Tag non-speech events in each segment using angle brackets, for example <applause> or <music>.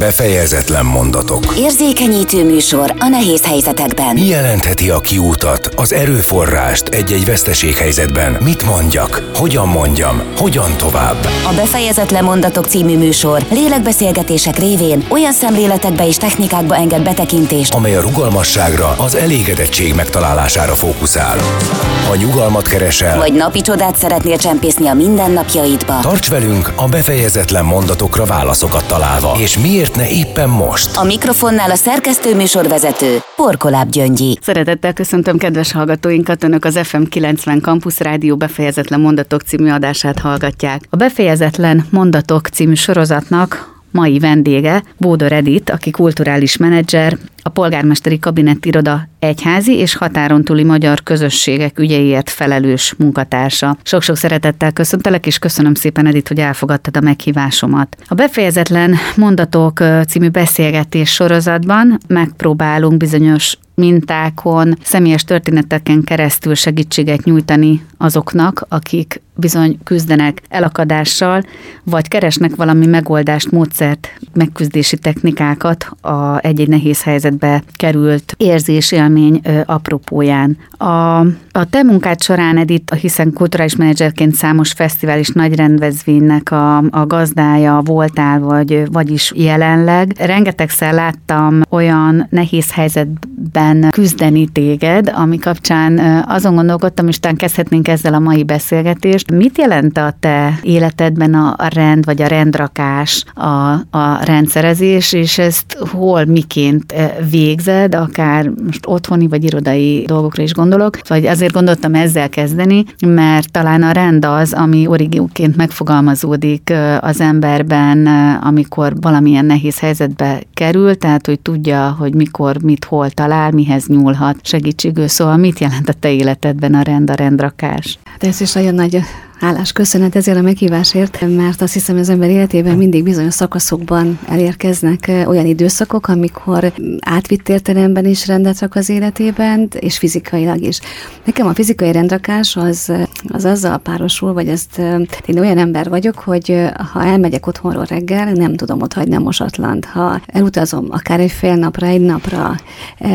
Befejezetlen mondatok. Érzékenyítő műsor a nehéz helyzetekben. Mi jelentheti a kiútat, az erőforrást egy-egy veszteséghelyzetben? Mit mondjak? Hogyan mondjam? Hogyan tovább? A Befejezetlen mondatok című műsor lélekbeszélgetések révén olyan szemléletekbe és technikákba enged betekintést, amely a rugalmasságra, az elégedettség megtalálására fókuszál. Ha nyugalmat keresel, vagy napi csodát szeretnél csempészni a mindennapjaidba, tarts velünk a befejezetlen mondatokra válaszokat találva. És miért ne éppen most? a mikrofonnál a szerkesztő műsorvezető Porkoláb Gyöngyi. Szeretettel köszöntöm kedves hallgatóinkat, Önök az FM 90 Campus Rádió Befejezetlen Mondatok című adását hallgatják. A Befejezetlen Mondatok című sorozatnak mai vendége Bódor Edith, aki kulturális menedzser, a polgármesteri kabinett iroda egyházi és határon túli magyar közösségek ügyeiért felelős munkatársa. Sok-sok szeretettel köszöntelek, és köszönöm szépen, Edith, hogy elfogadtad a meghívásomat. A Befejezetlen Mondatok című beszélgetés sorozatban megpróbálunk bizonyos mintákon, személyes történeteken keresztül segítséget nyújtani azoknak, akik bizony küzdenek elakadással, vagy keresnek valami megoldást, módszert, megküzdési technikákat a egy-egy nehéz helyzetbe került érzés, élmény ö, apropóján. A, a te munkád során, Edith, hiszen kulturális menedzserként számos fesztivál és nagy rendezvénynek a, a gazdája voltál, vagy, vagyis jelenleg. Rengetegszer láttam olyan nehéz helyzetben küzdeni téged, ami kapcsán azon gondolkodtam, és talán kezdhetnénk ezzel a mai beszélgetést. Mit jelent a te életedben a, rend, vagy a rendrakás, a, a rendszerezés, és ezt hol, miként eh, végzed, akár most otthoni vagy irodai dolgokra is gondolok, vagy azért gondoltam ezzel kezdeni, mert talán a rend az, ami origióként megfogalmazódik eh, az emberben, eh, amikor valamilyen nehéz helyzetbe kerül, tehát hogy tudja, hogy mikor, mit, hol talál, mihez nyúlhat segítségül. Szóval mit jelent a te életedben a rend, a rendrakás? Hát ez is nagyon nagy Hálás köszönet ezért a meghívásért, mert azt hiszem, az ember életében mindig bizonyos szakaszokban elérkeznek olyan időszakok, amikor átvitt értelemben is rendet rak az életében, és fizikailag is. Nekem a fizikai rendrakás az, az azzal párosul, vagy ezt én olyan ember vagyok, hogy ha elmegyek otthonról reggel, nem tudom ott hagyni a mosatlant. Ha elutazom akár egy fél napra, egy napra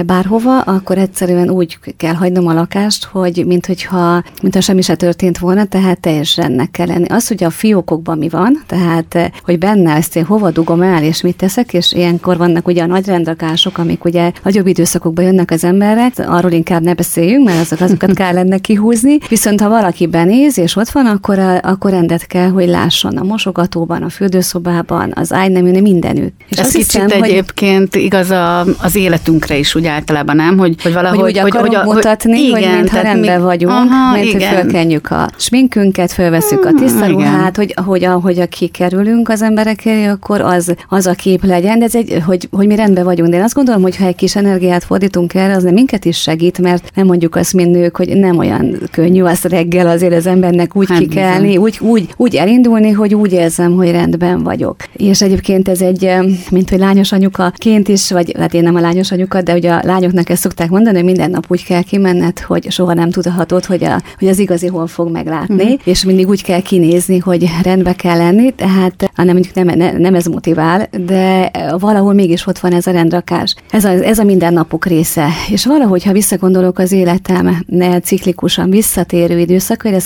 bárhova, akkor egyszerűen úgy kell hagynom a lakást, hogy mint mintha semmi se történt volna, tehát teljes rendnek kell lenni. Az, hogy a fiókokban mi van, tehát hogy benne ezt én hova dugom el, és mit teszek, és ilyenkor vannak ugye a nagy rendrakások, amik ugye nagyobb időszakokban jönnek az emberek, arról inkább ne beszéljünk, mert azok, azokat <laughs> kellene kihúzni. Viszont ha valaki benéz, és ott van, akkor, akkor rendet kell, hogy lásson a mosogatóban, a fürdőszobában, az ágyneműn, mindenütt. És Ez kicsit hiszem, egyébként hogy... igaz a, az életünkre is úgy általában, nem? Hogy, hogy valahogy... Hogy, hogy, hogy, mutatni, hogy, igen, hogy mintha rendben mi... vagyunk, Aha, mert igen. fölkenjük a sminkünket, fölveszük a Hmm, tisztaruhát, hogy, hogy ahogy a kikerülünk az emberek akkor az, az a kép legyen, de ez egy, hogy, hogy mi rendben vagyunk. De én azt gondolom, hogy ha egy kis energiát fordítunk erre, az nem minket is segít, mert nem mondjuk azt, mint nők, hogy nem olyan könnyű az reggel azért az embernek úgy hát kikelni, úgy, úgy, úgy elindulni, hogy úgy érzem, hogy rendben vagyok. És egyébként ez egy, mint hogy lányos anyukaként is, vagy hát én nem a lányos anyuka, de ugye a lányoknak ezt szokták mondani, hogy minden nap úgy kell kimenned, hogy soha nem tudhatod, hogy, a, hogy az igazi hol fog meglátni, mm. És mindig úgy kell kinézni, hogy rendbe kell lenni, tehát hanem mondjuk nem, ne, nem ez motivál, de valahol mégis ott van ez a rendrakás. Ez a, ez a mindennapok része. És valahogy, ha visszagondolok az életem ne ciklikusan visszatérő időszak, hogy ez,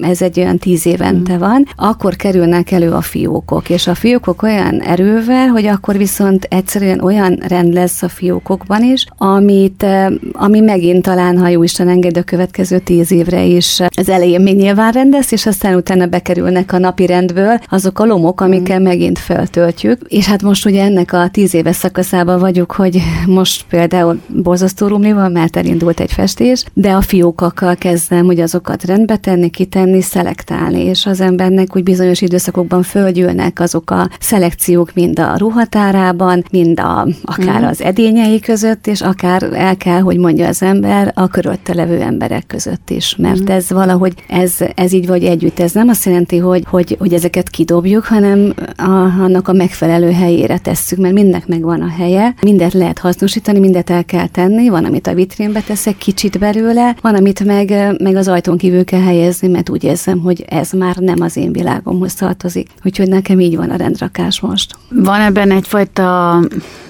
ez egy olyan tíz évente mm. van, akkor kerülnek elő a fiókok, és a fiókok olyan erővel, hogy akkor viszont egyszerűen olyan rend lesz a fiókokban is, amit, ami megint talán, ha jó Isten enged a következő tíz évre is az elején még nyilván rendez, és aztán utána bekerülnek a napi rendből azok a lomok, amikkel mm. megint feltöltjük. És hát most ugye ennek a tíz éves szakaszában vagyunk, hogy most például borzasztó rumli van, mert elindult egy festés, de a fiókakkal kezdem, hogy azokat rendbe tenni, kitenni, szelektálni, és az embernek úgy bizonyos időszakokban földjülnek azok a szelekciók mind a ruhatárában, mind a, akár mm. az edényei között, és akár el kell, hogy mondja az ember a körülötte levő emberek között is, mert mm. ez valahogy, ez, ez így vagy együtt, ez nem azt jelenti, hogy, hogy, hogy ezeket kidobjuk, hanem a, annak a megfelelő helyére tesszük, mert mindnek megvan a helye, mindet lehet hasznosítani, mindet el kell tenni, van, amit a vitrínbe teszek kicsit belőle, van, amit meg, meg az ajtón kívül kell helyezni, mert úgy érzem, hogy ez már nem az én világomhoz tartozik. Úgyhogy nekem így van a rendrakás most. Van ebben egyfajta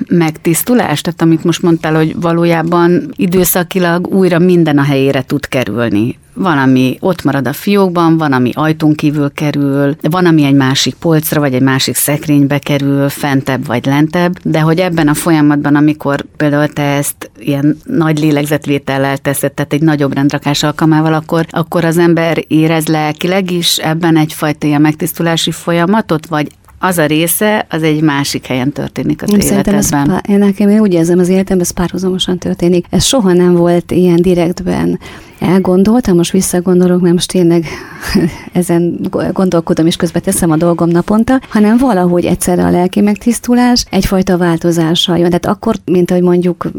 megtisztulás, tehát amit most mondtál, hogy valójában időszakilag újra minden a helyére tud kerülni. Van, ami ott marad a fiókban, van, ami ajtón kívül kerül, van, ami egy másik polcra, vagy egy másik szekrénybe kerül, fentebb vagy lentebb, de hogy ebben a folyamatban, amikor például te ezt ilyen nagy lélegzetvétellel teszed, tehát egy nagyobb rendrakás alkalmával, akkor, akkor az ember érez lelkileg is ebben egyfajta ilyen megtisztulási folyamatot, vagy az a része, az egy másik helyen történik az én életedben. Ez, én nekem én úgy érzem, az életemben ez párhuzamosan történik. Ez soha nem volt ilyen direktben elgondoltam, most visszagondolok, nem most tényleg <laughs> ezen gondolkodom, és közben teszem a dolgom naponta, hanem valahogy egyszerre a lelki megtisztulás egyfajta változással jön. Tehát akkor, mint ahogy mondjuk,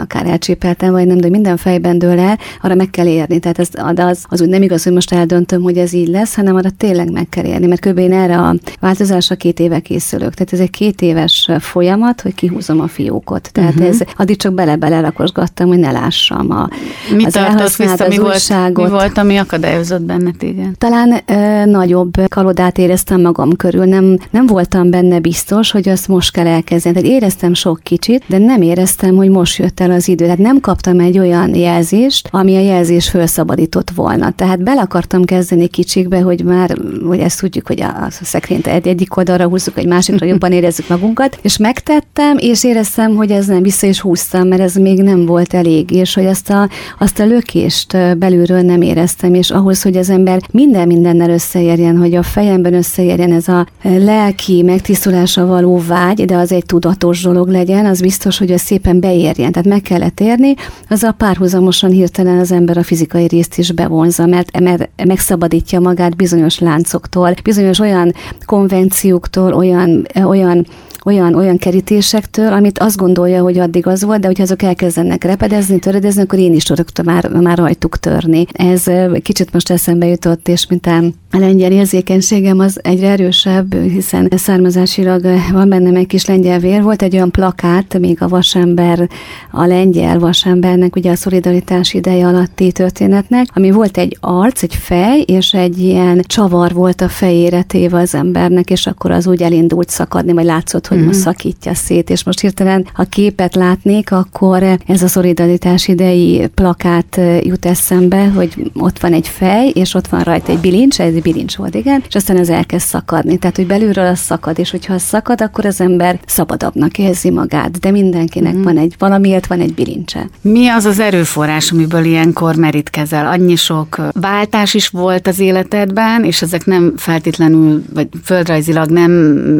akár elcsépeltem, vagy nem, de minden fejben dől el, arra meg kell érni. Tehát ez, az, az úgy nem igaz, hogy most eldöntöm, hogy ez így lesz, hanem arra tényleg meg kell érni, mert kb. én erre a változásra két éve készülök. Tehát ez egy két éves folyamat, hogy kihúzom a fiókot. Tehát uh-huh. ez addig csak bele-bele rakosgattam, hogy ne lássam a, Mit az elhasznált mi volt, mi volt, ami akadályozott benne téged? Talán ö, nagyobb kalodát éreztem magam körül, nem, nem voltam benne biztos, hogy azt most kell elkezdeni. Tehát éreztem sok kicsit, de nem éreztem, hogy most jött el az idő. Tehát nem kaptam egy olyan jelzést, ami a jelzés felszabadított volna. Tehát bele akartam kezdeni kicsikbe, hogy már, hogy ezt tudjuk, hogy a, a szekrényt egy, egyik oldalra húzzuk, egy másikra jobban <laughs> érezzük magunkat, és megtettem, és éreztem, hogy ez nem vissza is húztam, mert ez még nem volt elég, és hogy azt a, azt a lökést belülről nem éreztem, és ahhoz, hogy az ember minden mindennel összeérjen, hogy a fejemben összeérjen ez a lelki megtisztulása való vágy, de az egy tudatos dolog legyen, az biztos, hogy az szépen beérjen. Tehát meg kellett érni, az a párhuzamosan hirtelen az ember a fizikai részt is bevonza, mert, mert megszabadítja magát bizonyos láncoktól, bizonyos olyan konvencióktól, olyan, olyan olyan, olyan kerítésektől, amit azt gondolja, hogy addig az volt, de hogyha azok elkezdenek repedezni, töredezni, akkor én is tudok már, már rajtuk törni. Ez kicsit most eszembe jutott, és mint a lengyel érzékenységem az egyre erősebb, hiszen származásilag van bennem egy kis lengyel vér. Volt egy olyan plakát, még a vasember, a lengyel vasembernek, ugye a szolidaritás ideje alatti történetnek, ami volt egy arc, egy fej, és egy ilyen csavar volt a fejére téve az embernek, és akkor az úgy elindult szakadni, vagy látszott, hogy uh-huh. most szakítja szét, és most hirtelen, ha képet látnék, akkor ez a szolidaritás idei plakát jut eszembe, hogy ott van egy fej, és ott van rajta egy bilincs, egy bilincs volt, igen, és aztán ez elkezd szakadni. Tehát, hogy belülről az szakad, és hogyha az szakad, akkor az ember szabadabbnak érzi magát, de mindenkinek mm. van egy, valamiért van egy bilincse. Mi az az erőforrás, amiből ilyenkor merítkezel? Annyi sok váltás is volt az életedben, és ezek nem feltétlenül, vagy földrajzilag nem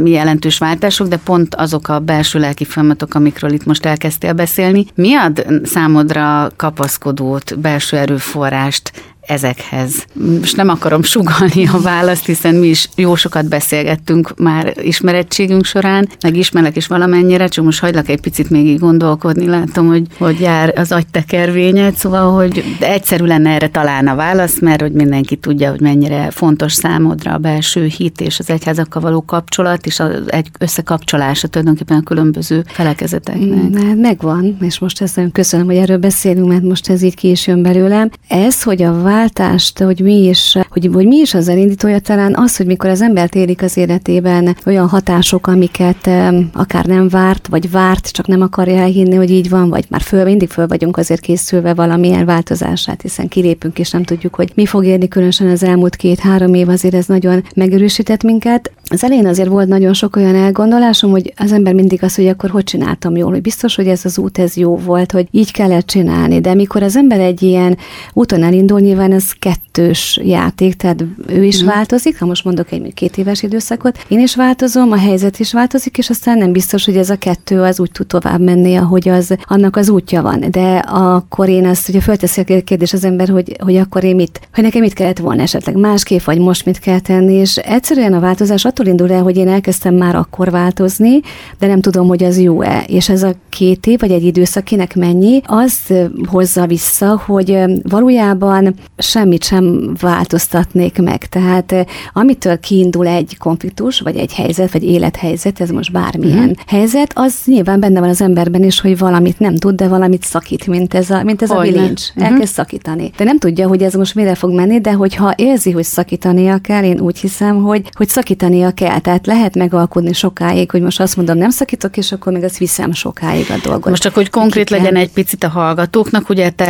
jelentős váltások, de pont azok a belső lelki folyamatok, amikről itt most elkezdtél beszélni. Mi ad számodra kapaszkodót, belső erőforrást ezekhez. Most nem akarom sugalni a választ, hiszen mi is jó sokat beszélgettünk már ismerettségünk során, meg ismerlek is valamennyire, csak most hagylak egy picit még gondolkodni, látom, hogy, hogy jár az agytekervényed, szóval, hogy egyszerű lenne erre talán a válasz, mert hogy mindenki tudja, hogy mennyire fontos számodra a belső hit és az egyházakkal való kapcsolat, és az egy összekapcsolása tulajdonképpen a különböző felekezeteknek. Hát megvan, és most ezt köszönöm, hogy erről beszélünk, mert most ez így ki is jön belőlem. Ez, hogy a váltást, hogy mi is, hogy, hogy mi is az elindítója talán az, hogy mikor az ember érik az életében olyan hatások, amiket akár nem várt, vagy várt, csak nem akarja elhinni, hogy így van, vagy már föl, mindig föl vagyunk azért készülve valamilyen változását, hiszen kilépünk és nem tudjuk, hogy mi fog érni, különösen az elmúlt két-három év azért ez nagyon megerősített minket. Az elején azért volt nagyon sok olyan elgondolásom, hogy az ember mindig azt, hogy akkor hogy csináltam jól, hogy biztos, hogy ez az út ez jó volt, hogy így kellett csinálni, de mikor az ember egy ilyen úton elindul, nyilván ez kettős játék, tehát ő is mm. változik, ha most mondok egy két éves időszakot, én is változom, a helyzet is változik, és aztán nem biztos, hogy ez a kettő az úgy tud tovább menni, ahogy az, annak az útja van. De akkor én azt, ugye fölteszi a kérdés az ember, hogy, hogy akkor én mit, hogy nekem mit kellett volna esetleg másképp, vagy most mit kell tenni, és egyszerűen a változás attól attól indul el, hogy én elkezdtem már akkor változni, de nem tudom, hogy az jó-e. És ez a két év, vagy egy időszak kinek mennyi, az hozza vissza, hogy valójában semmit sem változtatnék meg. Tehát amitől kiindul egy konfliktus, vagy egy helyzet, vagy élethelyzet, ez most bármilyen mm. helyzet, az nyilván benne van az emberben is, hogy valamit nem tud, de valamit szakít, mint ez a, mint ez a bilincs. Uh-huh. Elkezd szakítani. De nem tudja, hogy ez most mire fog menni, de hogyha érzi, hogy szakítania kell, én úgy hiszem, hogy, hogy szakítania kell. Tehát lehet megalkudni sokáig, hogy most azt mondom, nem szakítok, és akkor még azt viszem sokáig a dolgot. Most csak, hogy konkrét legyen kell. egy picit a hallgatóknak, ugye te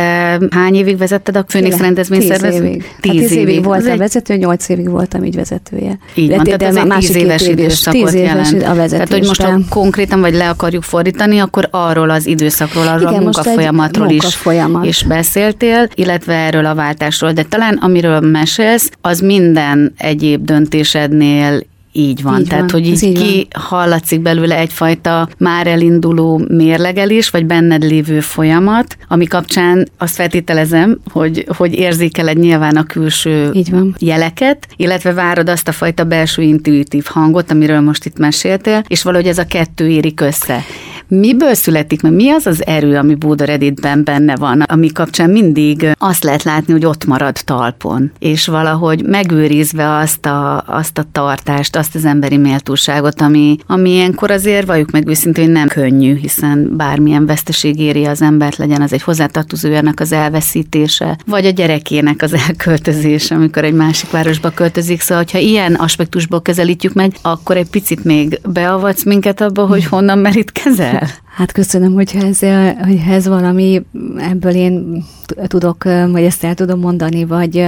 hány évig vezetted a Phoenix rendezvény Tíz évig. Tíz, tíz évig, évig voltam egy... vezető, nyolc évig voltam így vezetője. Így van, tehát ez egy tíz éves időszakot jelent. A tehát, hogy most ha konkrétan vagy le akarjuk fordítani, akkor arról az időszakról, arról Igen, a munkafolyamatról is, is beszéltél, illetve erről a váltásról. De talán amiről mesélsz, az minden egyéb döntésednél így van. Így Tehát, van. hogy így, így ki hallatszik belőle egyfajta már elinduló mérlegelés, vagy benned lévő folyamat, ami kapcsán azt feltételezem, hogy, hogy érzékeled nyilván a külső így van. jeleket, illetve várod azt a fajta belső intuitív hangot, amiről most itt meséltél, és valahogy ez a kettő érik össze. Miből születik, mert mi az az erő, ami Buda Redditben benne van, ami kapcsán mindig azt lehet látni, hogy ott marad talpon, és valahogy megőrizve azt a, azt a tartást, azt az emberi méltóságot, ami, ami ilyenkor azért valljuk meg őszintén, hogy nem könnyű, hiszen bármilyen veszteség éri az embert, legyen az egy hozzátartozójának az elveszítése, vagy a gyerekének az elköltözése, amikor egy másik városba költözik. Szóval, ha ilyen aspektusból közelítjük meg, akkor egy picit még beavatsz minket abba, hogy honnan merítkezel? El? Hát köszönöm, hogyha ez, hogy ez valami, ebből én tudok, vagy ezt el tudom mondani, vagy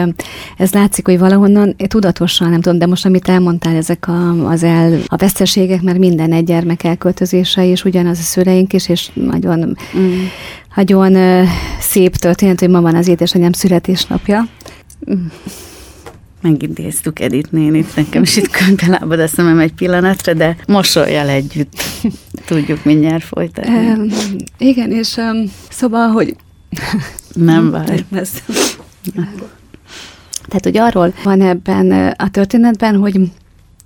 ez látszik, hogy valahonnan tudatosan, nem tudom, de most amit elmondtál, ezek a, az el, a veszteségek, mert minden egy gyermek elköltözése, és ugyanaz a szüleink is, és nagyon, mm. nagyon szép történet, hogy ma van az édesanyám születésnapja. Mm megidéztük Edith nénit, nekem is itt könyvbe lábad a szemem egy pillanatra, de mosolyjal együtt <laughs> tudjuk mindjárt folytatni. Um, igen, és um, szóval, hogy... Nem <laughs> várj. Tehát, hogy arról van ebben a történetben, hogy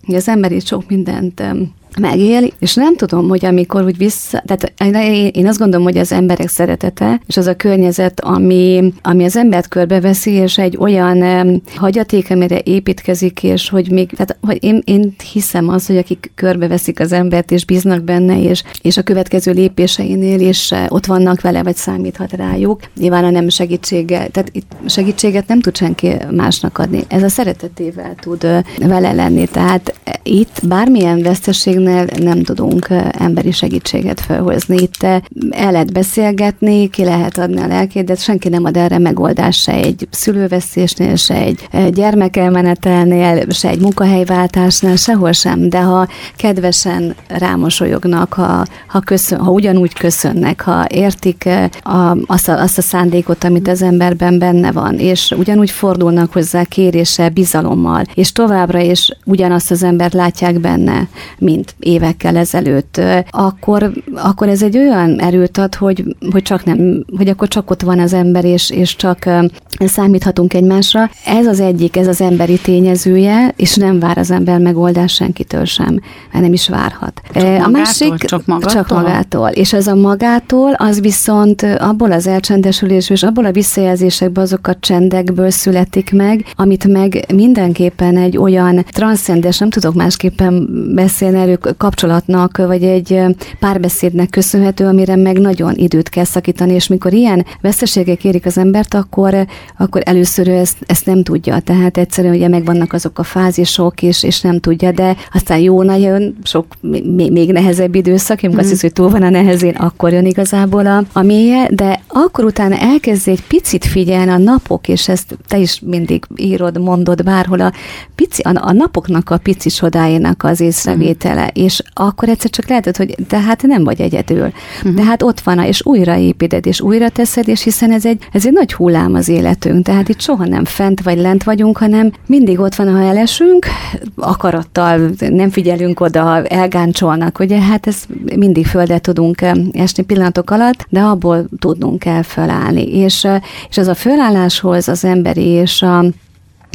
az ember is sok mindent um, megél, és nem tudom, hogy amikor úgy vissza, tehát én azt gondolom, hogy az emberek szeretete, és az a környezet, ami, ami az embert körbeveszi, és egy olyan um, hagyaték, amire építkezik, és hogy még, tehát hogy én, én hiszem azt, hogy akik körbeveszik az embert, és bíznak benne, és, és a következő lépéseinél is ott vannak vele, vagy számíthat rájuk. Nyilván a nem segítsége, tehát itt segítséget nem tud senki másnak adni. Ez a szeretetével tud vele lenni. Tehát itt bármilyen veszteség cégnél nem tudunk emberi segítséget felhozni. Itt el lehet beszélgetni, ki lehet adni a lelkét, de senki nem ad erre megoldást se egy szülővesztésnél, se egy gyermekelmenetelnél, se egy munkahelyváltásnál, sehol sem. De ha kedvesen rámosolyognak, ha, ha, köszön, ha ugyanúgy köszönnek, ha értik a, azt, a, azt a szándékot, amit az emberben benne van, és ugyanúgy fordulnak hozzá kéréssel, bizalommal, és továbbra is ugyanazt az embert látják benne, mint évekkel ezelőtt, akkor, akkor ez egy olyan erőt ad, hogy, hogy csak nem, hogy akkor csak ott van az ember, és, és csak számíthatunk egymásra. Ez az egyik, ez az emberi tényezője, és nem vár az ember megoldás senkitől sem, mert nem is várhat. Csak a magától, másik csak magától? Csak magától. És ez a magától, az viszont abból az elcsendesülésből, és abból a visszajelzésekből, azok a csendekből születik meg, amit meg mindenképpen egy olyan transzcendes, nem tudok másképpen beszélni erről, kapcsolatnak, vagy egy párbeszédnek köszönhető, amire meg nagyon időt kell szakítani, és mikor ilyen veszteségek érik az embert, akkor, akkor először ő ezt, ezt nem tudja. Tehát egyszerűen ugye megvannak azok a fázisok, és, és nem tudja, de aztán jó jön sok még, még nehezebb időszak, amikor mm. azt hisz, hogy túl van a nehezén, akkor jön igazából a, a mélye, de akkor utána elkezd egy picit figyelni a napok, és ezt te is mindig írod, mondod bárhol, a, pici, a, a napoknak a pici csodáinak az észrevétele, és akkor egyszer csak lehetett, hogy de hát nem vagy egyedül. Uh-huh. De hát ott van, és újra építed, és újra teszed, és hiszen ez egy, ez egy nagy hullám az életünk, tehát itt soha nem fent vagy lent vagyunk, hanem mindig ott van, ha elesünk, akarattal nem figyelünk oda, elgáncsolnak, ugye, hát ez mindig földet tudunk esni pillanatok alatt, de abból tudnunk kell fölállni. És, és az a fölálláshoz az emberi és a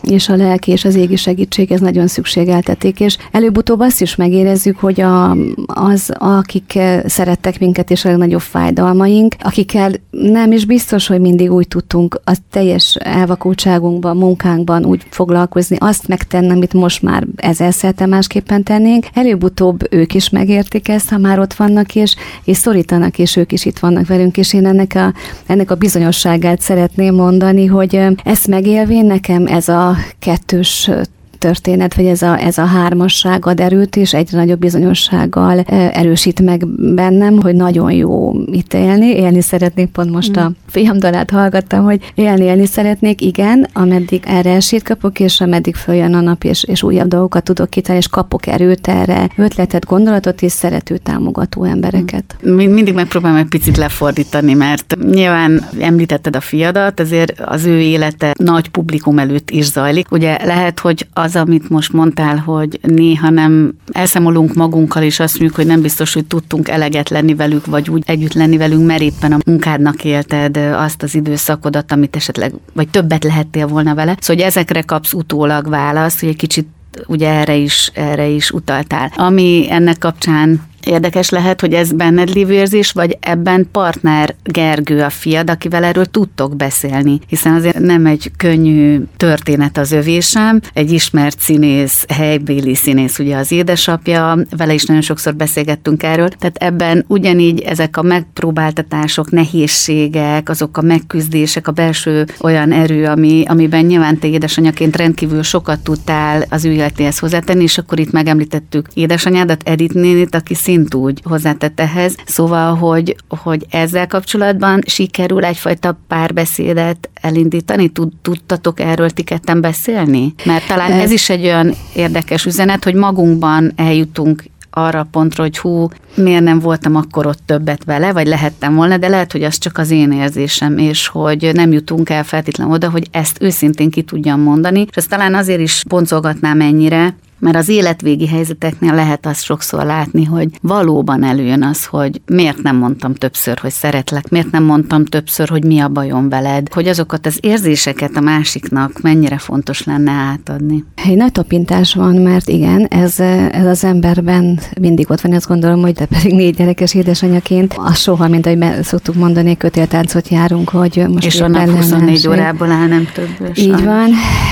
és a lelki és az égi segítség, ez nagyon szükségeltetik, és előbb-utóbb azt is megérezzük, hogy a, az, akik szerettek minket, és a legnagyobb fájdalmaink, akikkel nem is biztos, hogy mindig úgy tudtunk a teljes elvakultságunkban, munkánkban úgy foglalkozni, azt megtenni, amit most már ezerszer másképpen tennénk. Előbb-utóbb ők is megértik ezt, ha már ott vannak, és, és szorítanak, és ők is itt vannak velünk, és én ennek a, ennek a bizonyosságát szeretném mondani, hogy ezt megélvén nekem ez a kettős történet, vagy ez a, ez a hármasság ad erőt, és egyre nagyobb bizonyossággal erősít meg bennem, hogy nagyon jó itt élni. Élni szeretnék, pont most mm. a fiam dalát hallgattam, hogy élni, élni szeretnék, igen, ameddig erre esélyt kapok, és ameddig följön a nap, és, és újabb dolgokat tudok kitalálni, és kapok erőt erre, ötletet, gondolatot, és szerető, támogató embereket. Mindig megpróbálom egy picit lefordítani, mert nyilván említetted a fiadat, ezért az ő élete nagy publikum előtt is zajlik. Ugye lehet, hogy az az, amit most mondtál, hogy néha nem elszámolunk magunkkal, és azt mondjuk, hogy nem biztos, hogy tudtunk eleget lenni velük, vagy úgy együtt lenni velünk, mert éppen a munkádnak élted azt az időszakodat, amit esetleg, vagy többet lehettél volna vele. Szóval, hogy ezekre kapsz utólag választ, hogy egy kicsit ugye erre is, erre is utaltál. Ami ennek kapcsán érdekes lehet, hogy ez benned lévő érzés, vagy ebben partner Gergő a fiad, akivel erről tudtok beszélni, hiszen azért nem egy könnyű történet az övésem, egy ismert színész, helybéli színész, ugye az édesapja, vele is nagyon sokszor beszélgettünk erről, tehát ebben ugyanígy ezek a megpróbáltatások, nehézségek, azok a megküzdések, a belső olyan erő, ami, amiben nyilván te édesanyaként rendkívül sokat tudtál az ő hozzátenni, és akkor itt megemlítettük édesanyádat, Edith nénit, aki szín úgy hozzátett ehhez. Szóval, hogy, hogy ezzel kapcsolatban sikerül egyfajta párbeszédet elindítani? Tud, tudtatok erről ti ketten beszélni? Mert talán ez is egy olyan érdekes üzenet, hogy magunkban eljutunk arra a pontra, hogy hú, miért nem voltam akkor ott többet vele, vagy lehettem volna, de lehet, hogy az csak az én érzésem, és hogy nem jutunk el feltétlenül oda, hogy ezt őszintén ki tudjam mondani, és ezt talán azért is boncolgatnám ennyire, mert az életvégi helyzeteknél lehet azt sokszor látni, hogy valóban előjön az, hogy miért nem mondtam többször, hogy szeretlek, miért nem mondtam többször, hogy mi a bajom veled, hogy azokat az érzéseket a másiknak mennyire fontos lenne átadni. Egy nagy tapintás van, mert igen, ez, ez az emberben mindig ott van, azt gondolom, hogy te pedig négy gyerekes édesanyaként, az soha, mint ahogy szoktuk mondani, kötéltáncot járunk, hogy most És a nap 24 órából áll, nem több. Így van,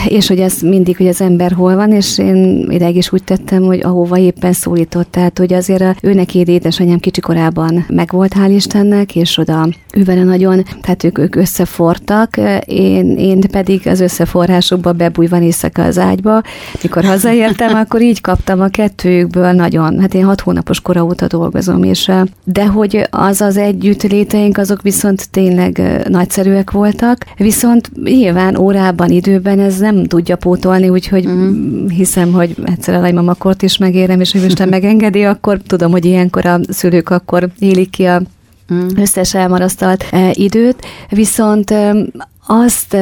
és hogy ez mindig, hogy az ember hol van, és én ideig is úgy tettem, hogy ahova éppen szólított. Tehát, hogy azért a, ő neki édesanyám kicsikorában megvolt, hál' Istennek, és oda ővele nagyon, tehát ők, ők összefortak, én, én pedig az összeforrásukba bebújva éjszaka az ágyba. Mikor hazaértem, <laughs> akkor így kaptam a kettőjükből nagyon, hát én hat hónapos kora óta dolgozom, és de hogy az az együttléteink, azok viszont tényleg nagyszerűek voltak, viszont nyilván órában, időben ez nem tudja pótolni, úgyhogy mm. hiszem, hogy egyszer a lajmamakort is megérem, és hogy Isten megengedi, akkor tudom, hogy ilyenkor a szülők akkor élik ki a mm. összes elmarasztalt e, időt, viszont azt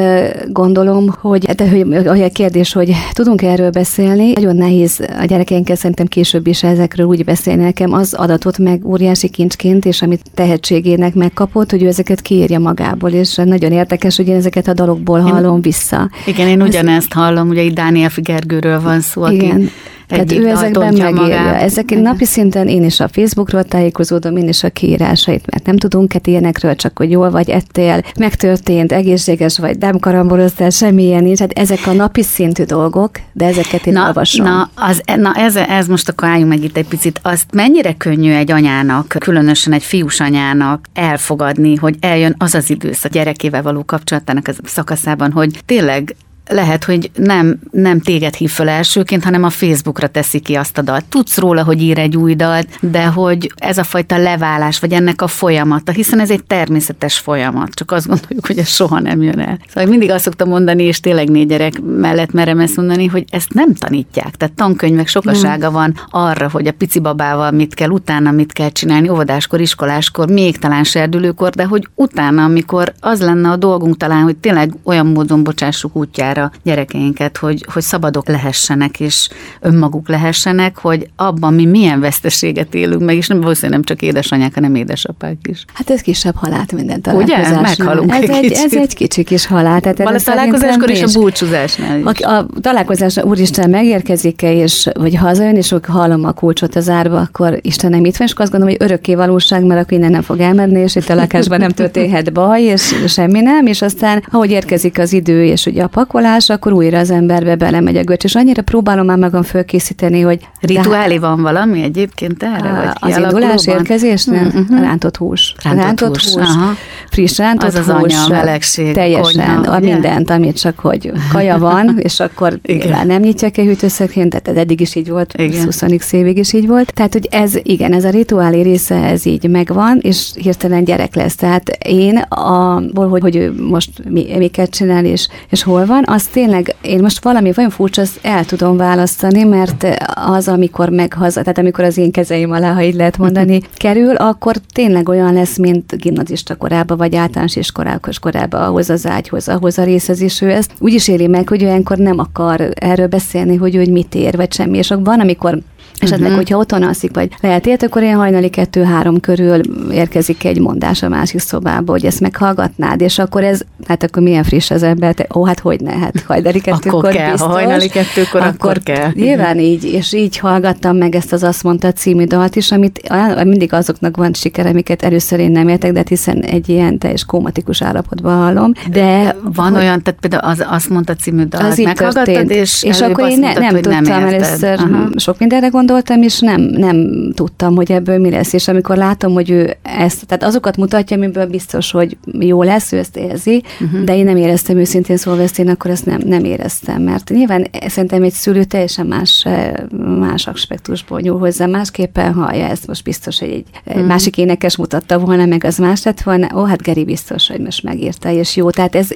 gondolom, hogy, de, hogy a kérdés, hogy tudunk erről beszélni, nagyon nehéz a gyerekeinkkel szerintem később is ezekről úgy beszélni nekem, az adatot meg óriási kincsként, és amit tehetségének megkapott, hogy ő ezeket kiírja magából, és nagyon érdekes, hogy én ezeket a dalokból hallom én, vissza. Igen, én ugyanezt hallom, ugye itt Dániel Figergőről van szó, igen. aki tehát ő ezekben megírja. Ezek Igen. napi szinten én is a Facebookról tájékozódom, én is a kiírásait, mert nem tudunk hát ilyenekről, csak hogy jól vagy ettél, megtörtént, egészséges vagy, nem karamboloztál, semmilyen nincs. Hát ezek a napi szintű dolgok, de ezeket én na, olvasom. Na, az, na ez, ez most akkor álljunk meg itt egy picit. Azt mennyire könnyű egy anyának, különösen egy fiús anyának elfogadni, hogy eljön az az időszak gyerekével való kapcsolatának a szakaszában, hogy tényleg lehet, hogy nem, nem téged hív föl elsőként, hanem a Facebookra teszi ki azt a dalt. Tudsz róla, hogy ír egy új dalt, de hogy ez a fajta leválás, vagy ennek a folyamata, hiszen ez egy természetes folyamat, csak azt gondoljuk, hogy ez soha nem jön el. Szóval mindig azt szoktam mondani, és tényleg négy gyerek mellett merem ezt mondani, hogy ezt nem tanítják. Tehát tankönyvek sokasága van arra, hogy a pici babával mit kell, utána mit kell csinálni, óvodáskor, iskoláskor, még talán serdülőkor, de hogy utána, amikor az lenne a dolgunk talán, hogy tényleg olyan módon bocsássuk útjára, magára gyerekeinket, hogy, hogy szabadok lehessenek, és önmaguk lehessenek, hogy abban mi milyen veszteséget élünk meg, és nem valószínűleg nem csak édesanyák, hanem édesapák is. Hát ez kisebb halált minden találkozásnál. Ugye? Meghalunk ez egy, egy, ez egy kicsi kis halál. Tehát a találkozáskor és a búcsúzásnál is. A, a találkozásnál úristen megérkezik-e, és vagy hazajön, és akkor hallom a kulcsot az árba, akkor Istenem itt van, és azt gondolom, hogy örökké valóság, mert akkor innen nem fog elmenni, és itt a lakásban nem történhet baj, és semmi nem, és aztán, ahogy érkezik az idő, és ugye a pakolás, akkor újra az emberbe belemegy a göcs, és annyira próbálom már magam fölkészíteni, hogy... Rituálé van valami egyébként erre? Vagy az indulás, érkezés, nem? Uh-huh. Rántott hús. Rántott, rántott hús. hús. Aha. Friss rántott az az. Anya, melegség, teljesen, konyha, a mindent, amit csak hogy kaja van, <laughs> és akkor igen. nem nyitják a hűtőszekrényt, tehát ez eddig is így volt, 20 évig is így volt. Tehát, hogy ez, igen, ez a rituálé része, ez így megvan, és hirtelen gyerek lesz. Tehát én abból, hogy, hogy ő most mi, miket csinál, és, és hol van, az tényleg, én most valami olyan furcsa, azt el tudom választani, mert az, amikor meghaza, tehát amikor az én kezeim alá, ha így lehet mondani, <laughs> kerül, akkor tényleg olyan lesz, mint gimnazista korában, vagy általános iskolás korában, ahhoz az ágyhoz, ahhoz a részhez is ő ezt úgy is éli meg, hogy olyankor nem akar erről beszélni, hogy ő hogy mit ér, vagy semmi. És van, amikor Esetleg, uh-huh. hogyha otthon alszik, vagy ért, akkor ilyen hajnali kettő-három körül érkezik egy mondás a másik szobába, hogy ezt meghallgatnád, és akkor ez, hát akkor milyen friss az ember, te, ó, hát hogy ne, hát hajnali kettőkor akkor kell, biztos. Ha hajnali kettőkor, akkor, akkor kell. Nyilván így, és így hallgattam meg ezt az Azt mondta című dalt is, amit mindig azoknak van sikere, amiket először én nem értek, de hát hiszen egy ilyen teljes kómatikus állapotban hallom. De van hogy, olyan, tehát például az Azt mondta című dalt az meghallgattad, és, és akkor én ne, nem tudtam nem először Aha. sok mindenre gondoltam, és nem, nem tudtam, hogy ebből mi lesz. És amikor látom, hogy ő ezt, tehát azokat mutatja, amiből biztos, hogy jó lesz, ő ezt érzi, uh-huh. de én nem éreztem őszintén szólva ezt, én akkor ezt nem, nem éreztem, mert nyilván szerintem egy szülő teljesen más, más aspektusból nyúl hozzá, másképpen hallja ezt, most biztos, hogy egy uh-huh. másik énekes mutatta volna, meg az más lett volna, ó, hát Geri biztos, hogy most megírta, és jó, tehát ez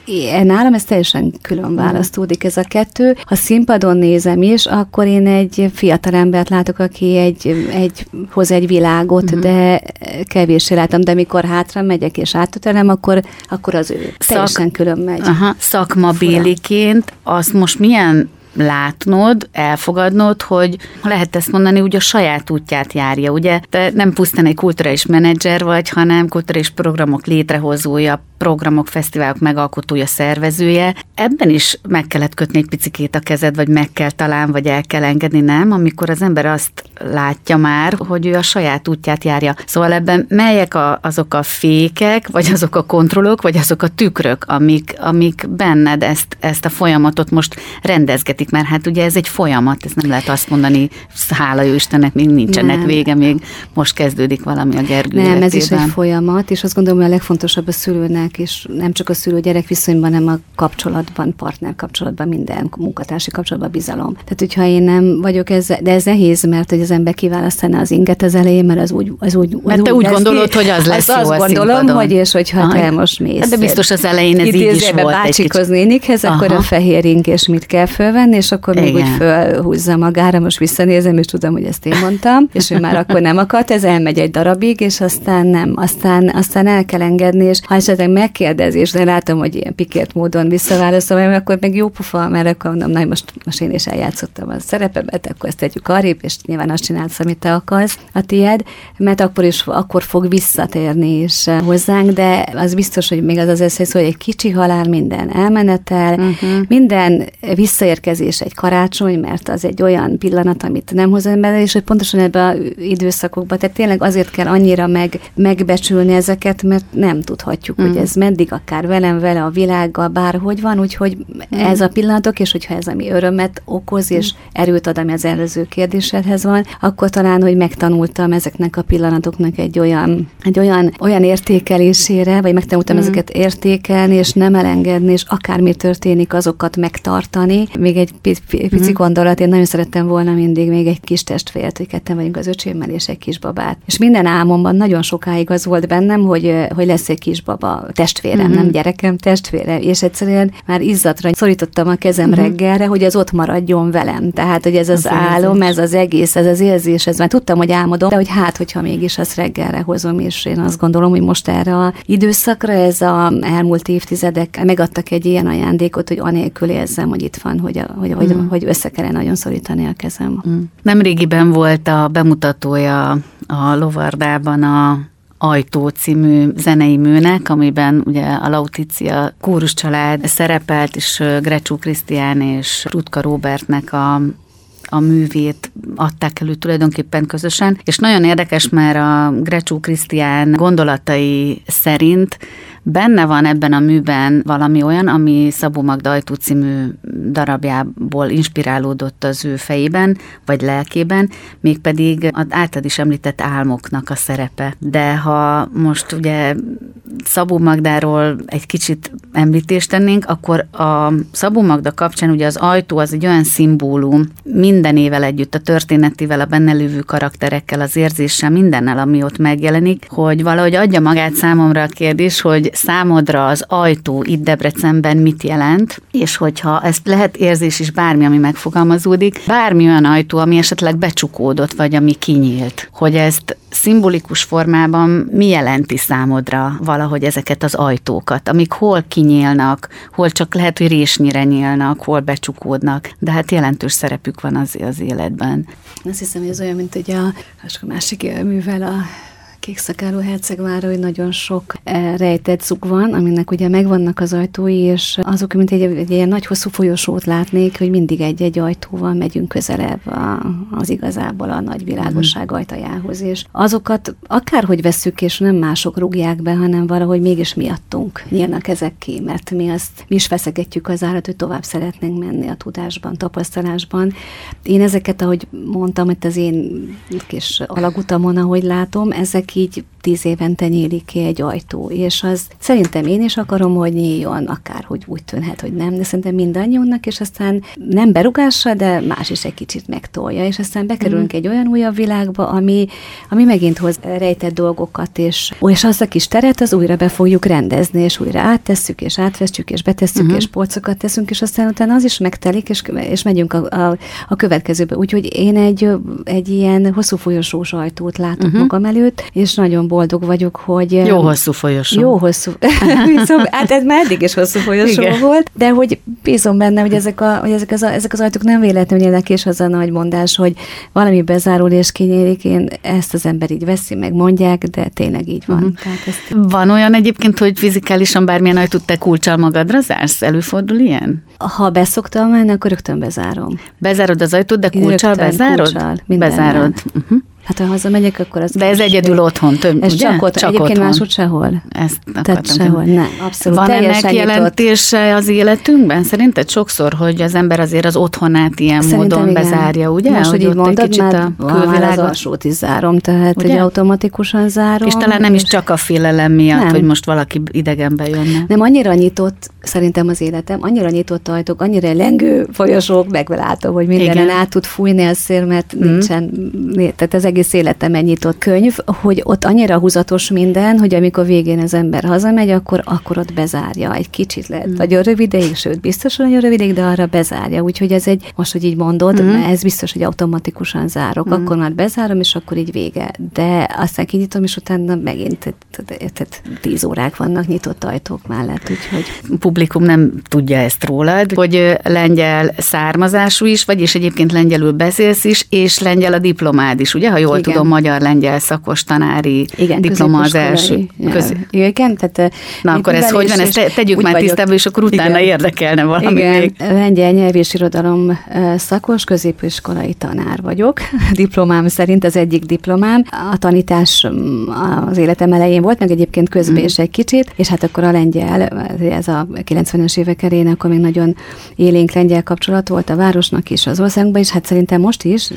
nálam ez teljesen külön választódik ez a kettő. Ha színpadon nézem is, akkor én egy fiatal embert látok, aki egy, egy, hoz egy világot, uh-huh. de kevéssé látom, de mikor hátra megyek és átutelem, akkor, akkor az ő Szak, teljesen külön megy. Aha, szakmabéliként azt most milyen látnod, elfogadnod, hogy lehet ezt mondani, úgy a saját útját járja, ugye? Te nem pusztán egy kulturális menedzser vagy, hanem kulturális programok létrehozója, programok, fesztiválok megalkotója, szervezője. Ebben is meg kellett kötni egy picikét a kezed, vagy meg kell talán, vagy el kell engedni, nem? Amikor az ember azt látja már, hogy ő a saját útját járja. Szóval ebben melyek a, azok a fékek, vagy azok a kontrollok, vagy azok a tükrök, amik, amik benned ezt, ezt a folyamatot most rendezgetik, mert hát ugye ez egy folyamat, ez nem lehet azt mondani, hála jó Istennek, még nincsenek nem. vége, még most kezdődik valami a Gergő Nem, életében. ez is egy folyamat, és azt gondolom, hogy a legfontosabb a szülőnek gyermek, és nem csak a szülő-gyerek viszonyban, hanem a kapcsolatban, partner kapcsolatban, minden munkatársi kapcsolatban bizalom. Tehát, hogyha én nem vagyok ez, de ez nehéz, mert hogy az ember kiválasztaná az inget az elején, mert az úgy, az úgy, mert te úgy, úgy gondolod, hogy az lesz az jó azt gondolom, színpadon. hogy és hogyha Aha. te most mész. Hát de biztos az elején ez így is volt bácsikhoz nénikhez, akkor a fehér és mit kell fölvenni, és akkor még úgy fölhúzza magára, most visszanézem, és tudom, hogy ezt én mondtam, és ő már akkor nem akart, ez elmegy egy darabig, és aztán nem, aztán, aztán el kell engedni, és ha esetleg megkérdezés, de látom, hogy ilyen pikért módon visszaválaszolom, akkor meg jó pufa, mert akkor mondom, na, most, most én is eljátszottam a szerepemet, akkor ezt tegyük arrébb, és nyilván azt csinálsz, amit te akarsz, a tied, mert akkor is akkor fog visszatérni is hozzánk, de az biztos, hogy még az az eszész, hogy egy kicsi halál minden elmenetel, uh-huh. minden visszaérkezés egy karácsony, mert az egy olyan pillanat, amit nem hoz ember, és hogy pontosan ebben az időszakokban, tehát tényleg azért kell annyira meg, megbecsülni ezeket, mert nem tudhatjuk, uh-huh. hogy ez meddig akár velem, vele, a világgal, bárhogy van, úgyhogy mm. ez a pillanatok, és hogyha ez ami örömet okoz, és mm. erőt ad, ami az előző kérdésedhez van, akkor talán, hogy megtanultam ezeknek a pillanatoknak egy olyan, egy olyan, olyan értékelésére, vagy megtanultam mm. ezeket értékelni, és nem elengedni, és akármi történik, azokat megtartani. Még egy pici mm. gondolat, én nagyon szerettem volna mindig még egy kis testvért, hogy ketten vagyunk az öcsémmel és egy kisbabát. És minden álmomban nagyon sokáig az volt bennem, hogy, hogy lesz egy kisbaba testvérem, mm-hmm. nem gyerekem, testvérem, és egyszerűen már izzatra szorítottam a kezem mm-hmm. reggelre, hogy az ott maradjon velem. Tehát, hogy ez az, az álom, érzés. ez az egész, ez az érzés, ez már tudtam, hogy álmodom, de hogy hát, hogyha mégis azt reggelre hozom, és én azt gondolom, hogy most erre a időszakra ez a elmúlt évtizedek megadtak egy ilyen ajándékot, hogy anélkül érzem, hogy itt van, hogy, a, hogy, mm. hogy, hogy össze kellene nagyon szorítani a kezem. Mm. Nemrégiben volt a bemutatója a Lovardában a Ajtó című zenei műnek, amiben ugye a Lauticia kórus család szerepelt, és Grecsó Krisztián és Rutka Robertnek a a művét adták elő tulajdonképpen közösen, és nagyon érdekes, mert a Grecsó Krisztián gondolatai szerint Benne van ebben a műben valami olyan, ami Szabó Magda Ajtó című darabjából inspirálódott az ő fejében, vagy lelkében, mégpedig az általad is említett álmoknak a szerepe. De ha most ugye Szabó Magdáról egy kicsit említést tennénk, akkor a Szabó Magda kapcsán ugye az ajtó az egy olyan szimbólum, mindenével együtt, a történetével, a benne lévő karakterekkel, az érzéssel, mindennel, ami ott megjelenik, hogy valahogy adja magát számomra a kérdés, hogy számodra az ajtó itt Debrecenben mit jelent, és hogyha ezt lehet érzés is bármi, ami megfogalmazódik, bármi olyan ajtó, ami esetleg becsukódott, vagy ami kinyílt, hogy ezt szimbolikus formában mi jelenti számodra valahogy ezeket az ajtókat, amik hol kinyílnak, hol csak lehet, hogy résnyire nyílnak, hol becsukódnak, de hát jelentős szerepük van az, az életben. Azt hiszem, hogy ez olyan, mint hogy a, a másik művel a Kékszakáló hercegvára, hogy nagyon sok eh, rejtett zug van, aminek ugye megvannak az ajtói, és azok, mint egy, egy ilyen nagy hosszú folyosót látnék, hogy mindig egy-egy ajtóval megyünk közelebb a, az igazából a nagy világosság ajtajához, és azokat akárhogy veszük, és nem mások rúgják be, hanem valahogy mégis miattunk nyílnak ezek ki, mert mi azt mi is feszegetjük az állat, hogy tovább szeretnénk menni a tudásban, tapasztalásban. Én ezeket, ahogy mondtam, hogy az én kis alagutamon, ahogy látom, ezek így tíz évente nyílik ki egy ajtó, és az szerintem én is akarom, hogy nyíljon, akár hogy úgy tűnhet, hogy nem, de szerintem mindannyiunknak, és aztán nem berugással, de más is egy kicsit megtolja, és aztán bekerülünk mm. egy olyan újabb világba, ami, ami megint hoz rejtett dolgokat, és, és azt a kis teret az újra be fogjuk rendezni, és újra áttesszük, és átvesztjük, és betesszük, mm-hmm. és polcokat teszünk, és aztán utána az is megtelik, és, és megyünk a, a, a következőbe. Úgyhogy én egy, egy ilyen hosszú folyosós ajtót látok mm-hmm. magam előtt, és nagyon boldog vagyok, hogy... Jó hosszú folyosó. Jó hosszú. bízom, <laughs> hát ez már eddig is hosszú folyosó Igen. volt, de hogy bízom benne, hogy ezek, a, hogy ezek, az, ezek az ajtók nem véletlenül nyílnak, és az a nagy mondás, hogy valami bezárul és kinyílik, én ezt az ember így veszi, meg mondják, de tényleg így van. Uh-huh. Tehát ezt... Van olyan egyébként, hogy fizikálisan bármilyen ajtót te kulcsal magadra zársz? Előfordul ilyen? Ha beszoktam menni, akkor rögtön bezárom. Bezárod az ajtót, de kulcsal rögtön bezárod? Kulcsal, bezárod. Uh-huh. Hát ha hazamegyek, akkor az... De ez egyedül otthon, több, ez ugye? csak ott, csak egyébként otthon. máshogy sehol. Ezt Tehát sehol, nem, abszolút. Van ennek jelentése az életünkben? Szerinted sokszor, hogy az ember azért az otthonát ilyen Szerintem módon igen. bezárja, ugye? Most, hogy, hogy így mondod, kicsit a külvilágot. az alsót is zárom, tehát ugye? hogy automatikusan zárom. És talán nem és... is csak a félelem miatt, nem. hogy most valaki idegenbe jönne. Nem, annyira nyitott szerintem az életem, annyira nyitott ajtók, annyira lengő folyosók, meglátom, hogy mindenen át tud fújni a szél, mert mm. nincsen, tehát az egész életem egy nyitott könyv, hogy ott annyira húzatos minden, hogy amikor végén az ember hazamegy, akkor, akkor ott bezárja. Egy kicsit lehet mm. nagyon rövideig, sőt, biztos nagyon rövideig, de arra bezárja. Úgyhogy ez egy, most, hogy így mondod, mm. ez biztos, hogy automatikusan zárok. Mm. Akkor már bezárom, és akkor így vége. De aztán kinyitom, és utána megint tehát tíz órák vannak nyitott ajtók mellett, úgyhogy publikum nem tudja ezt rólad, hogy lengyel származású is, vagyis egyébként lengyelül beszélsz is, és lengyel a diplomád is, ugye? Ha jól Igen. tudom, magyar-lengyel szakos tanári Igen, diploma az első. Köz... Igen, tehát... Na akkor ez hogy van? Ezt tegyük már tisztába, és akkor utána Igen. érdekelne valami Igen. még. Lengyel nyelv és irodalom szakos, középiskolai tanár vagyok. <laughs> Diplomám szerint az egyik diplomám. A tanítás az életem elején volt, meg egyébként közben mm. is egy kicsit, és hát akkor a lengyel, ez a 90-es évek elején, akkor még nagyon élénk lengyel kapcsolat volt a városnak is, az országban is, hát szerintem most is,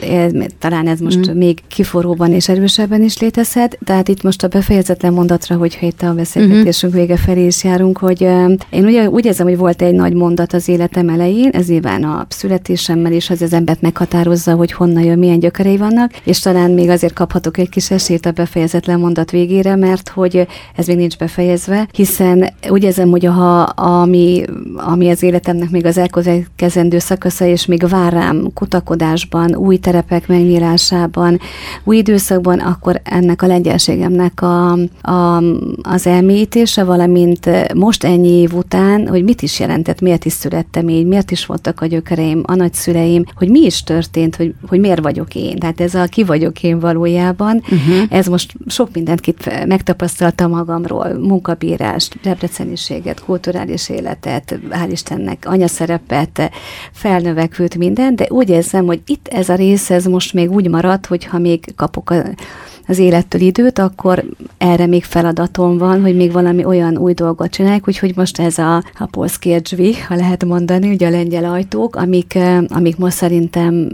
talán ez most mm. még kiforróban és erősebben is létezhet. Tehát itt most a befejezetlen mondatra, hogyha itt a beszélgetésünk uh-huh. vége felé is járunk, hogy én ugye úgy érzem, hogy volt egy nagy mondat az életem elején, ez nyilván a születésemmel is az az embert meghatározza, hogy honnan jön, milyen gyökerei vannak, és talán még azért kaphatok egy kis esélyt a befejezetlen mondat végére, mert hogy ez még nincs befejezve, hiszen úgy érzem, hogy ha ami, ami az életemnek még az elkövetkezendő szakasza, és még vár rám kutakodásban, új terepek megnyílásában, új időszakban, akkor ennek a lengyelségemnek a, a, az elmélyítése, valamint most ennyi év után, hogy mit is jelentett, miért is születtem így, miért is voltak a gyökereim, a nagyszüleim, hogy mi is történt, hogy, hogy miért vagyok én. Tehát ez a ki vagyok én valójában, uh-huh. ez most sok mindent kit megtapasztaltam magamról, munkabírást, debreceniséget, kulturális életet, hál' Istennek, anyaszerepet, felnövekült minden, de úgy érzem, hogy itt ez a rész, ez most még úgy marad, hogyha még kapok a az élettől időt, akkor erre még feladatom van, hogy még valami olyan új dolgot csinálják, úgyhogy most ez a, a polszki ha lehet mondani, ugye a lengyel ajtók, amik, amik most szerintem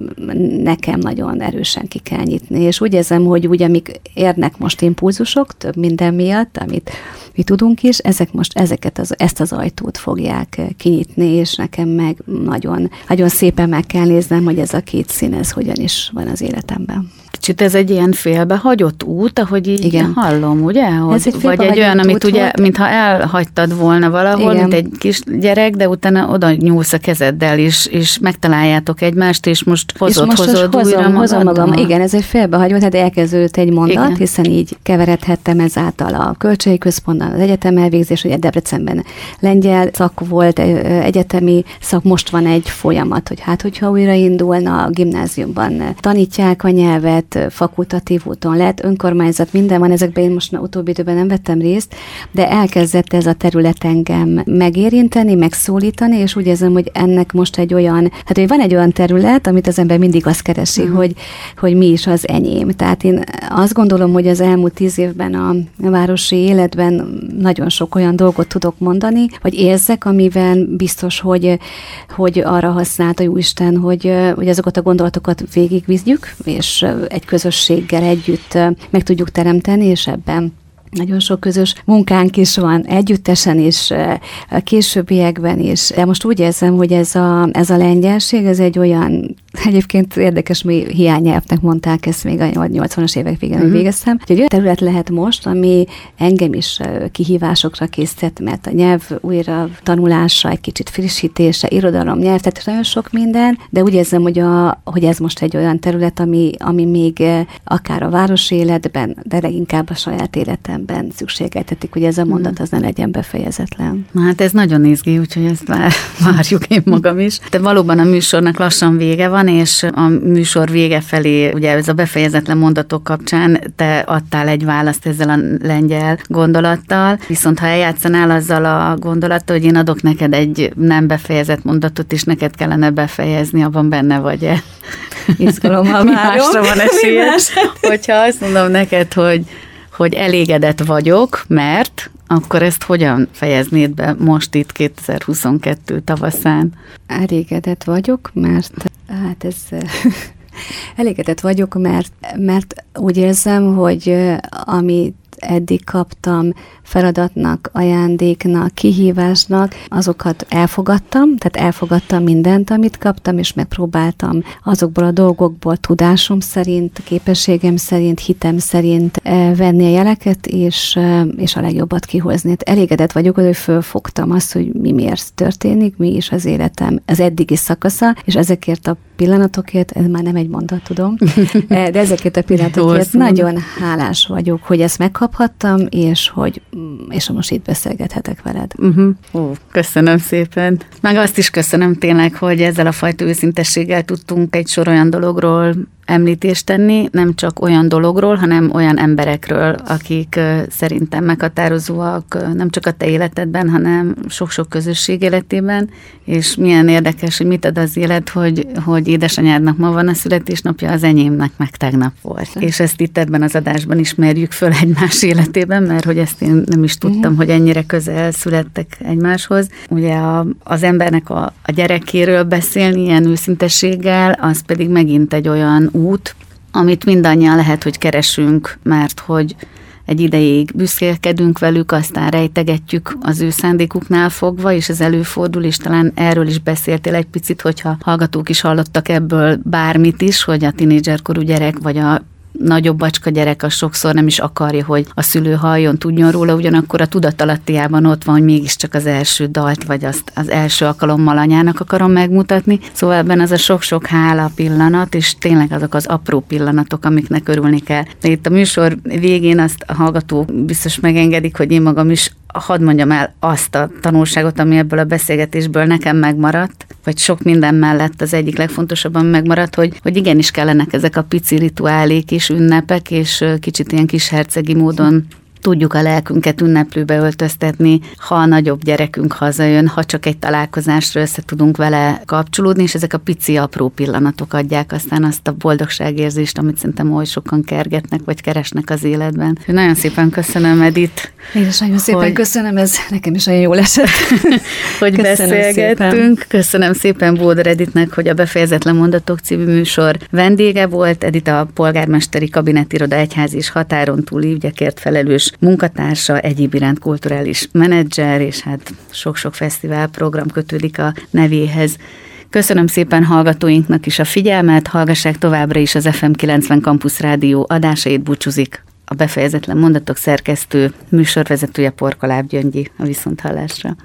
nekem nagyon erősen ki kell nyitni, és úgy érzem, hogy úgy, amik érnek most impulzusok, több minden miatt, amit mi tudunk is, ezek most ezeket az, ezt az ajtót fogják kinyitni, és nekem meg nagyon, nagyon szépen meg kell néznem, hogy ez a két szín, ez hogyan is van az életemben. Kicsit ez egy ilyen félbehagyott út, ahogy így Igen. hallom, ugye? Hogy, ez egy vagy egy olyan, amit ugye, volt. mintha elhagytad volna valahol, Igen. mint egy kis gyerek, de utána oda nyúlsz a kezeddel, és, és megtaláljátok egymást, és most hozod, és most hozod hozom, újra hozom magam. Igen, ez egy félbehagyott, hát elkezdődött egy mondat, Igen. hiszen így keveredhettem ezáltal a költségi központban, az egyetem elvégzés, ugye Debrecenben lengyel szak volt, egyetemi szak, most van egy folyamat, hogy hát, hogyha újraindulna a gimnáziumban, tanítják a nyelvet, fakultatív úton lehet, önkormányzat, minden van, ezekben én most utóbbi időben nem vettem részt, de elkezdett ez a terület engem megérinteni, megszólítani, és úgy érzem, hogy ennek most egy olyan, hát hogy van egy olyan terület, amit az ember mindig azt keresi, uh-huh. hogy, hogy mi is az enyém. Tehát én azt gondolom, hogy az elmúlt tíz évben a, városi életben nagyon sok olyan dolgot tudok mondani, vagy érzek, amivel biztos, hogy, hogy arra használt a Jóisten, hogy, hogy azokat a gondolatokat végigvizdjük, és egy közösséggel együtt meg tudjuk teremteni, és ebben nagyon sok közös munkánk is van, együttesen is, későbbiekben is. De most úgy érzem, hogy ez a, ez a lengyelség, ez egy olyan, egyébként érdekes, mi hiányelvnek mondták ezt még a 80-as évek végén, uh-huh. végeztem, egy olyan terület lehet most, ami engem is kihívásokra készített, mert a nyelv újra tanulása, egy kicsit frissítése, irodalom, nyelv, tehát nagyon sok minden, de úgy érzem, hogy, a, hogy ez most egy olyan terület, ami, ami még akár a városi életben, de leginkább a saját életem mindenben szükségeltetik, hogy ez a mondat az ne legyen befejezetlen. Na hát ez nagyon izgi, úgyhogy ezt <laughs> várjuk én magam is. De valóban a műsornak lassan vége van, és a műsor vége felé, ugye ez a befejezetlen mondatok kapcsán te adtál egy választ ezzel a lengyel gondolattal, viszont ha eljátszanál azzal a gondolattal, hogy én adok neked egy nem befejezett mondatot, és neked kellene befejezni, abban benne vagy-e? Izgalommal. Másra van esélyed, hogyha azt mondom neked, hogy hogy elégedett vagyok, mert akkor ezt hogyan fejeznéd be most itt 2022 tavaszán? Elégedett vagyok, mert hát ez <laughs> elégedett vagyok, mert, mert úgy érzem, hogy amit eddig kaptam feladatnak, ajándéknak, kihívásnak, azokat elfogadtam, tehát elfogadtam mindent, amit kaptam, és megpróbáltam azokból a dolgokból tudásom szerint, képességem szerint, hitem szerint venni a jeleket, és, és a legjobbat kihozni. Hát elégedett vagyok, hogy fölfogtam azt, hogy mi miért történik, mi is az életem, az eddigi szakasza, és ezekért a pillanatokért, ez már nem egy mondat, tudom, <laughs> eh, de ezekért a pillanatokért nagyon hálás vagyok, hogy ezt megkaphattam, és hogy és most itt beszélgethetek veled. Uh-huh. Ó, köszönöm szépen. Meg azt is köszönöm tényleg, hogy ezzel a fajta őszintességgel tudtunk egy sor olyan dologról említést tenni, nem csak olyan dologról, hanem olyan emberekről, akik szerintem meghatározóak nem csak a te életedben, hanem sok-sok közösség életében, és milyen érdekes, hogy mit ad az élet, hogy, hogy édesanyádnak ma van a születésnapja, az enyémnek meg tegnap volt. És ezt itt ebben az adásban ismerjük föl egymás életében, mert hogy ezt én nem is tudtam, uh-huh. hogy ennyire közel születtek egymáshoz. Ugye a, az embernek a, a gyerekéről beszélni ilyen őszintességgel, az pedig megint egy olyan út, amit mindannyian lehet, hogy keresünk, mert hogy egy ideig büszkélkedünk velük, aztán rejtegetjük az ő szándékuknál fogva, és ez előfordul, és talán erről is beszéltél egy picit, hogyha hallgatók is hallottak ebből bármit is, hogy a tinédzserkorú gyerek vagy a nagyobb bacska gyerek az sokszor nem is akarja, hogy a szülő halljon, tudjon róla, ugyanakkor a tudatalattiában ott van, hogy mégiscsak az első dalt, vagy azt az első alkalommal anyának akarom megmutatni. Szóval ebben az a sok-sok hála pillanat, és tényleg azok az apró pillanatok, amiknek örülni kell. De itt a műsor végén azt a hallgatók biztos megengedik, hogy én magam is hadd mondjam el azt a tanulságot, ami ebből a beszélgetésből nekem megmaradt, vagy sok minden mellett az egyik legfontosabban megmaradt, hogy, hogy igenis kellenek ezek a pici rituálék és ünnepek, és kicsit ilyen kis hercegi módon tudjuk a lelkünket ünneplőbe öltöztetni, ha a nagyobb gyerekünk hazajön, ha csak egy találkozásra össze tudunk vele kapcsolódni, és ezek a pici apró pillanatok adják aztán azt a boldogságérzést, amit szerintem oly sokan kergetnek, vagy keresnek az életben. Nagyon szépen köszönöm, Edith. Én is nagyon szépen hogy... köszönöm, ez nekem is nagyon jól esett. <laughs> hogy köszönöm beszélgettünk. Szépen. Köszönöm szépen Bódor Editnek, hogy a Befejezetlen Mondatok című műsor vendége volt. Edith a polgármesteri kabinetiroda egyházi és határon túli ügyekért felelős munkatársa, egyéb iránt kulturális menedzser, és hát sok-sok fesztivál program kötődik a nevéhez. Köszönöm szépen hallgatóinknak is a figyelmet, hallgassák továbbra is az FM 90 Campus Rádió adásait búcsúzik. A befejezetlen mondatok szerkesztő, műsorvezetője Porkoláb Gyöngyi a viszonthallásra.